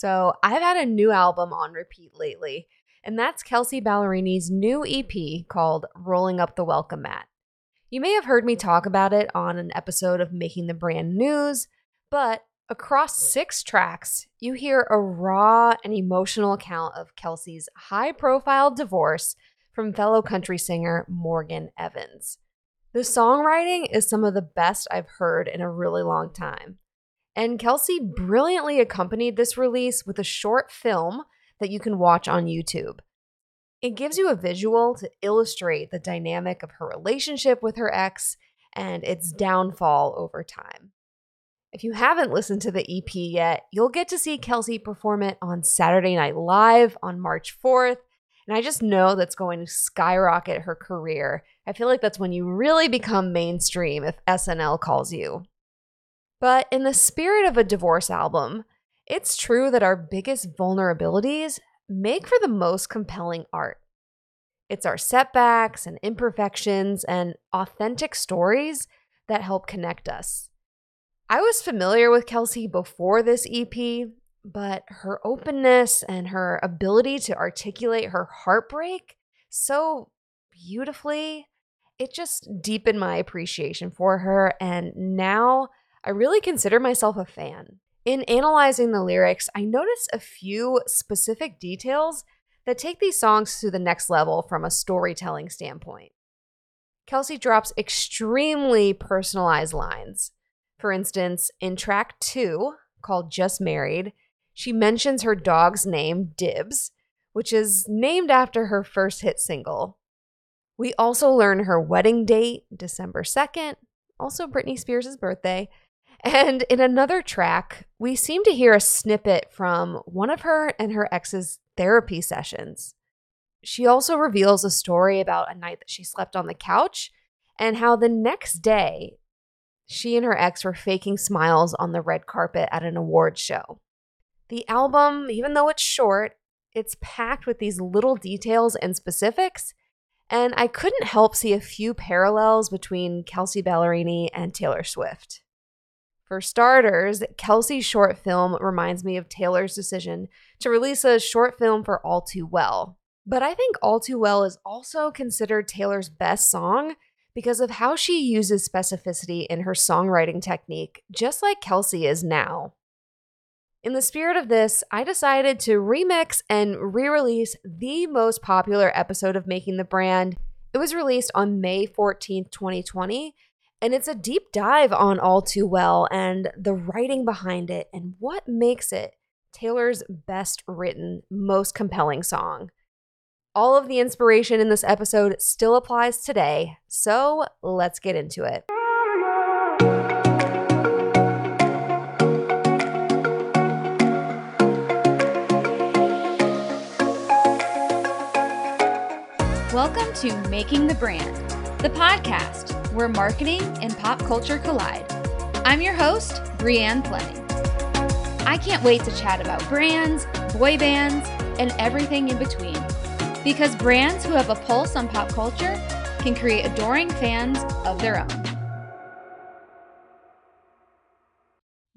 So I've had a new album on repeat lately, and that's Kelsea Ballerini's new EP called Rolling Up the Welcome Mat. You may have heard me talk about it on an episode of Making the Brand News, but across six tracks, you hear a raw and emotional account of Kelsea's high profile divorce from fellow country singer Morgan Evans. The songwriting is some of the best I've heard in a really long time. And Kelsea brilliantly accompanied this release with a short film that you can watch on YouTube. It gives you a visual to illustrate the dynamic of her relationship with her ex and its downfall over time. If you haven't listened to the EP yet, you'll get to see Kelsea perform it on Saturday Night Live on March 4th. And I just know that's going to skyrocket her career. I feel like that's when you really become mainstream if SNL calls you. But in the spirit of a divorce album, it's true that our biggest vulnerabilities make for the most compelling art. It's our setbacks and imperfections and authentic stories that help connect us. I was familiar with Kelsea before this EP, but her openness and her ability to articulate her heartbreak so beautifully, it just deepened my appreciation for her. And now I really consider myself a fan. In analyzing the lyrics, I notice a few specific details that take these songs to the next level from a storytelling standpoint. Kelsea drops extremely personalized lines. For instance, in track two, called Just Married, she mentions her dog's name, Dibs, which is named after her first hit single. We also learn her wedding date, December 2nd, also Britney Spears' birthday, and in another track, we seem to hear a snippet from one of her and her ex's therapy sessions. She also reveals a story about a night that she slept on the couch and how the next day she and her ex were faking smiles on the red carpet at an award show. The album, even though it's short, it's packed with these little details and specifics, and I couldn't help see a few parallels between Kelsea Ballerini and Taylor Swift. For starters, Kelsea's short film reminds me of Taylor's decision to release a short film for All Too Well. But I think All Too Well is also considered Taylor's best song because of how she uses specificity in her songwriting technique, just like Kelsea is now. In the spirit of this, I decided to remix and re release the most popular episode of Making the Brand. It was released on May 14th, 2020, and it's a deep dive on All Too Well and the writing behind it and what makes it Taylor's best written, most compelling song. All of the inspiration in this episode still applies today, so let's get into it. Welcome to Making the Brand, the podcast where marketing and pop culture collide. I'm your host, Brianne Fleming. I can't wait to chat about brands, boy bands, and everything in between. Because brands who have a pulse on pop culture can create adoring fans of their own.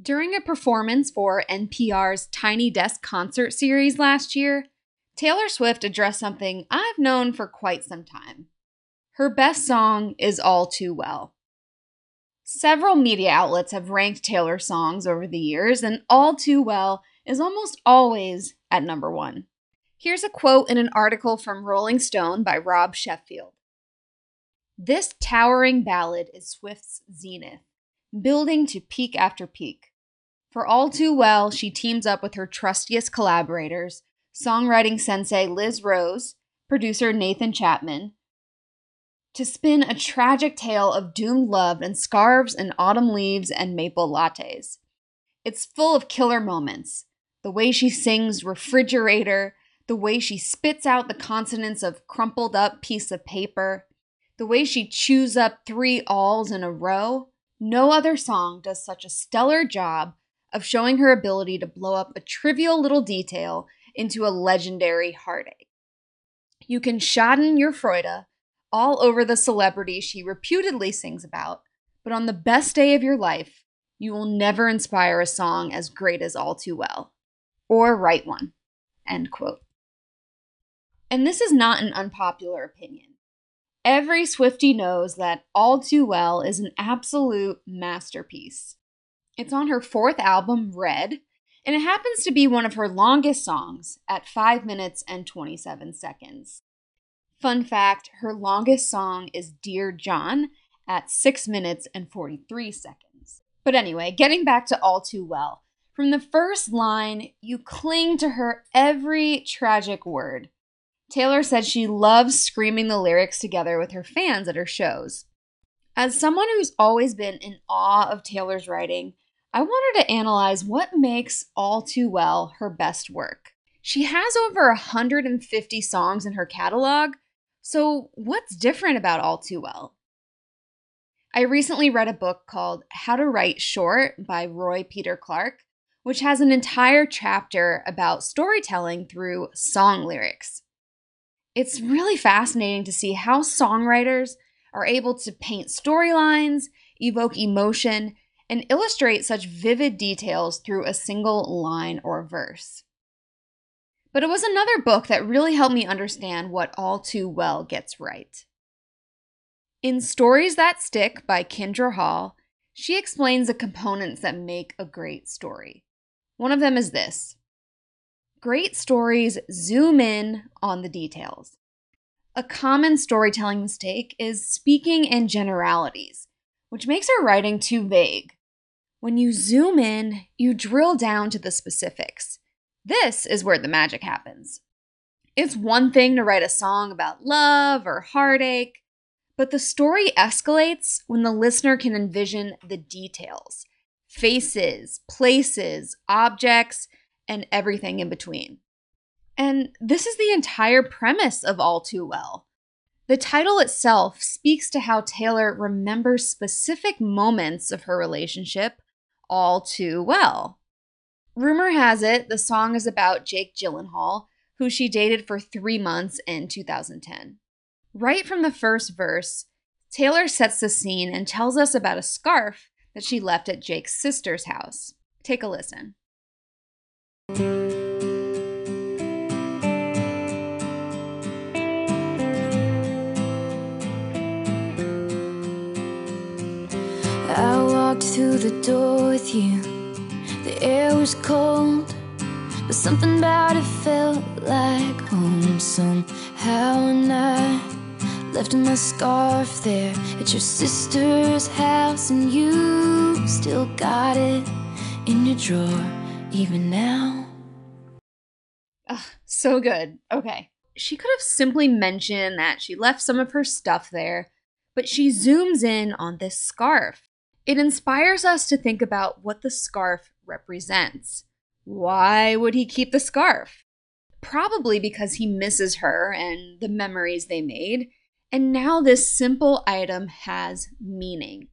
During a performance for NPR's Tiny Desk concert series last year, Taylor Swift addressed something I've known for quite some time her best song is All Too Well. Several media outlets have ranked Taylor's songs over the years, and All Too Well is almost always at number one. Here's a quote in an article from Rolling Stone by Rob Sheffield This towering ballad is Swift's zenith, building to peak after peak. For All Too Well, she teams up with her trustiest collaborators, songwriting sensei Liz Rose, producer Nathan Chapman, to spin a tragic tale of doomed love and scarves and autumn leaves and maple lattes. It's full of killer moments. The way she sings refrigerator, the way she spits out the consonants of crumpled up piece of paper, the way she chews up three alls in a row. No other song does such a stellar job of showing her ability to blow up a trivial little detail into a legendary heartache. You can schaden your Freude all over the celebrity she reputedly sings about, but on the best day of your life, you will never inspire a song as great as All Too Well. or write one. End quote. And this is not an unpopular opinion. Every Swiftie knows that All Too Well is an absolute masterpiece. It's on her fourth album, Red, and it happens to be one of her longest songs at 5 minutes and 27 seconds. Fun fact her longest song is Dear John at 6 minutes and 43 seconds. But anyway, getting back to All Too Well. From the first line, you cling to her every tragic word. Taylor said she loves screaming the lyrics together with her fans at her shows. As someone who's always been in awe of Taylor's writing, I wanted to analyze what makes All Too Well her best work. She has over 150 songs in her catalog, so what's different about All Too Well? I recently read a book called How to Write Short by Roy Peter Clark, which has an entire chapter about storytelling through song lyrics. It's really fascinating to see how songwriters are able to paint storylines, evoke emotion, and illustrate such vivid details through a single line or verse. But it was another book that really helped me understand what All Too Well gets right. In Stories That Stick by Kindra Hall, she explains the components that make a great story. One of them is this Great stories zoom in on the details. A common storytelling mistake is speaking in generalities, which makes our writing too vague. When you zoom in, you drill down to the specifics. This is where the magic happens. It's one thing to write a song about love or heartache, but the story escalates when the listener can envision the details faces, places, objects, and everything in between. And this is the entire premise of All Too Well. The title itself speaks to how Taylor remembers specific moments of her relationship all too well. Rumor has it the song is about Jake Gyllenhaal, who she dated for three months in 2010. Right from the first verse, Taylor sets the scene and tells us about a scarf that she left at Jake's sister's house. Take a listen. I walked through the door with you. Air was cold, but something about it felt like home somehow. And I left my scarf there at your sister's house, and you still got it in your drawer, even now. Ugh, so good. Okay. She could have simply mentioned that she left some of her stuff there, but she zooms in on this scarf. It inspires us to think about what the scarf represents. Why would he keep the scarf? Probably because he misses her and the memories they made, and now this simple item has meaning.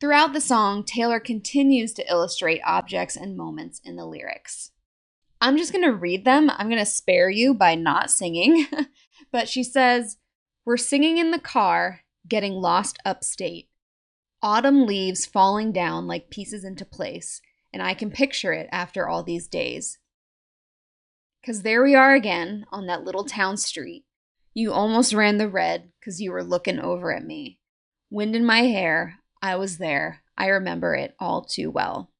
Throughout the song, Taylor continues to illustrate objects and moments in the lyrics. I'm just going to read them. I'm going to spare you by not singing. but she says, We're singing in the car, getting lost upstate. Autumn leaves falling down like pieces into place, and I can picture it after all these days. Because there we are again on that little town street. You almost ran the red because you were looking over at me. Wind in my hair, I was there. I remember it all too well.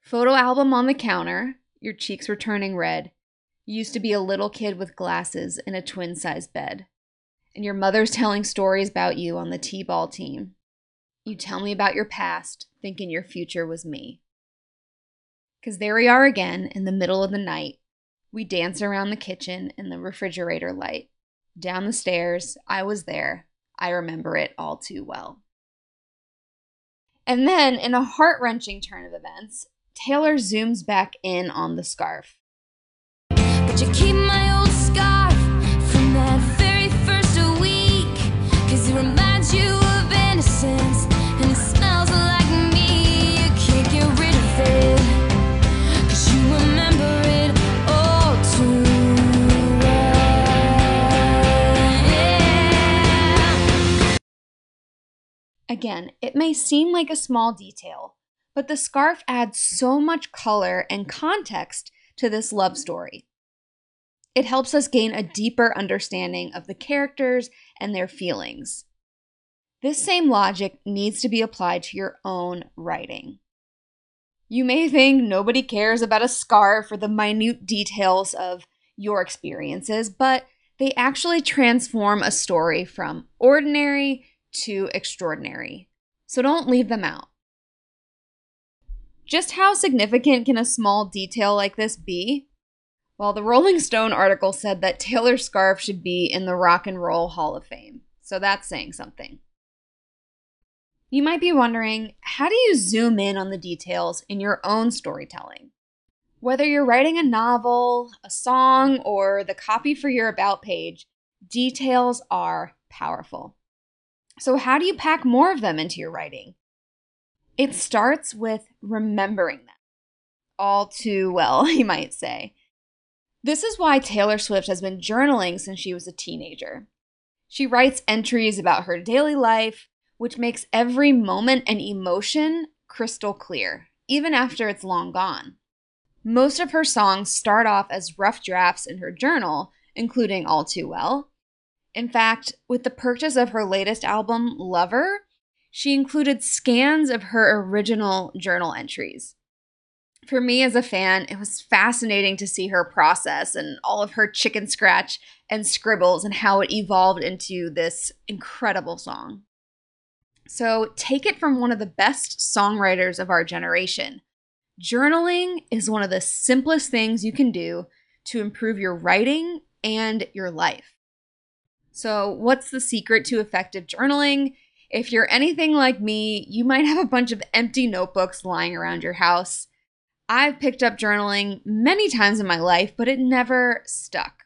Photo album on the counter, your cheeks were turning red. You used to be a little kid with glasses in a twin sized bed. And your mother's telling stories about you on the T ball team. You tell me about your past, thinking your future was me. Because there we are again in the middle of the night. We dance around the kitchen in the refrigerator light. Down the stairs, I was there. I remember it all too well. And then, in a heart wrenching turn of events, Taylor zooms back in on the scarf. But you keep my old scarf Again, it may seem like a small detail, but the scarf adds so much color and context to this love story. It helps us gain a deeper understanding of the characters and their feelings. This same logic needs to be applied to your own writing. You may think nobody cares about a scarf or the minute details of your experiences, but they actually transform a story from ordinary to extraordinary. So don't leave them out. Just how significant can a small detail like this be? Well, the Rolling Stone article said that Taylor's scarf should be in the Rock and Roll Hall of Fame. So that's saying something. You might be wondering how do you zoom in on the details in your own storytelling? Whether you're writing a novel, a song, or the copy for your About page, details are powerful. So, how do you pack more of them into your writing? It starts with remembering them. All too well, you might say. This is why Taylor Swift has been journaling since she was a teenager. She writes entries about her daily life, which makes every moment and emotion crystal clear, even after it's long gone. Most of her songs start off as rough drafts in her journal, including All Too Well. In fact, with the purchase of her latest album, Lover, she included scans of her original journal entries. For me as a fan, it was fascinating to see her process and all of her chicken scratch and scribbles and how it evolved into this incredible song. So, take it from one of the best songwriters of our generation. Journaling is one of the simplest things you can do to improve your writing and your life. So, what's the secret to effective journaling? If you're anything like me, you might have a bunch of empty notebooks lying around your house. I've picked up journaling many times in my life, but it never stuck.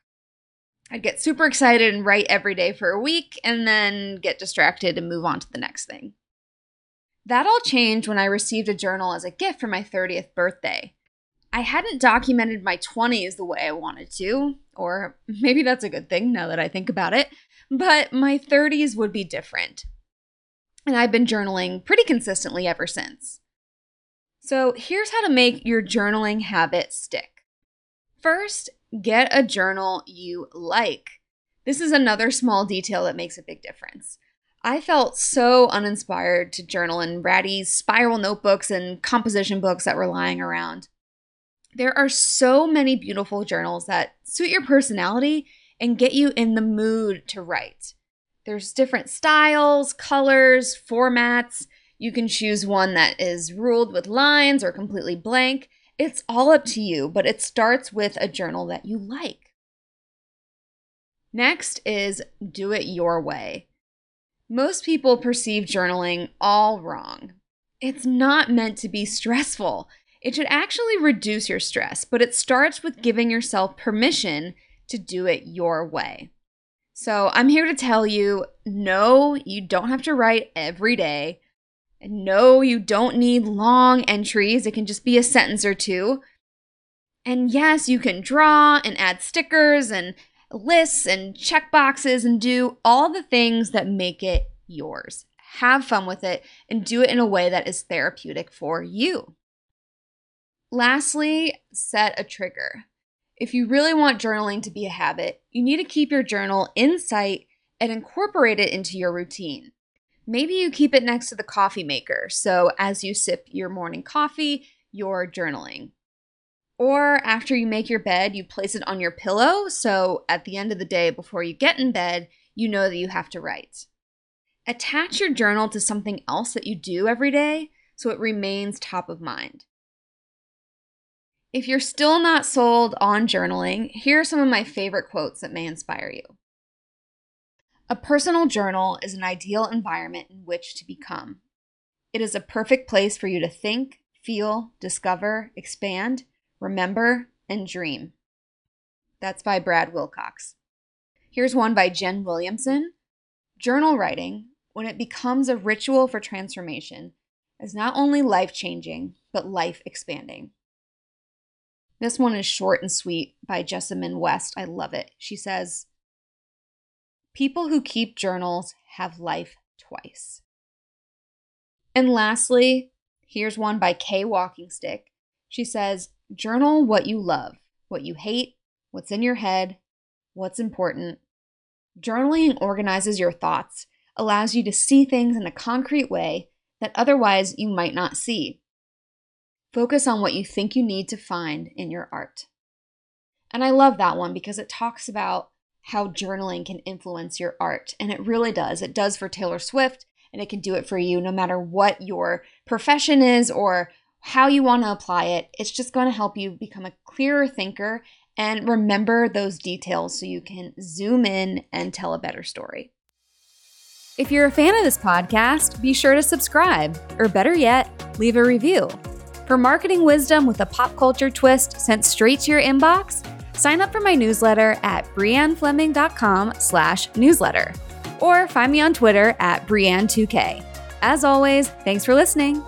I'd get super excited and write every day for a week and then get distracted and move on to the next thing. That all changed when I received a journal as a gift for my 30th birthday. I hadn't documented my 20s the way I wanted to, or maybe that's a good thing now that I think about it, but my 30s would be different and I've been journaling pretty consistently ever since. So, here's how to make your journaling habit stick. First, get a journal you like. This is another small detail that makes a big difference. I felt so uninspired to journal in ratty spiral notebooks and composition books that were lying around. There are so many beautiful journals that suit your personality and get you in the mood to write. There's different styles, colors, formats. You can choose one that is ruled with lines or completely blank. It's all up to you, but it starts with a journal that you like. Next is do it your way. Most people perceive journaling all wrong. It's not meant to be stressful. It should actually reduce your stress, but it starts with giving yourself permission to do it your way. So I'm here to tell you no, you don't have to write every day. No, you don't need long entries. It can just be a sentence or two. And yes, you can draw and add stickers and lists and check boxes and do all the things that make it yours. Have fun with it and do it in a way that is therapeutic for you. Lastly, set a trigger. If you really want journaling to be a habit, you need to keep your journal in sight and incorporate it into your routine. Maybe you keep it next to the coffee maker, so as you sip your morning coffee, you're journaling. Or after you make your bed, you place it on your pillow, so at the end of the day, before you get in bed, you know that you have to write. Attach your journal to something else that you do every day so it remains top of mind. If you're still not sold on journaling, here are some of my favorite quotes that may inspire you. A personal journal is an ideal environment in which to become. It is a perfect place for you to think, feel, discover, expand, remember, and dream. That's by Brad Wilcox. Here's one by Jen Williamson. Journal writing, when it becomes a ritual for transformation, is not only life changing, but life expanding. This one is short and sweet by Jessamyn West. I love it. She says, People who keep journals have life twice. And lastly, Here's one by Kay Walking Stick. She says, Journal what you love, what you hate, what's in your head, what's important. Journaling organizes your thoughts, allows you to see things in a concrete way that otherwise you might not see. Focus on what you think you need to find in your art. And I love that one because it talks about how journaling can influence your art. And it really does. It does for Taylor Swift, and it can do it for you no matter what your profession is or how you want to apply it. It's just going to help you become a clearer thinker and remember those details so you can zoom in and tell a better story. If you're a fan of this podcast, be sure to subscribe, or better yet, leave a review. For marketing wisdom with a pop culture twist sent straight to your inbox, sign up for my newsletter at briannefleming.com slash newsletter, or find me on Twitter at brianne2k. As always, thanks for listening.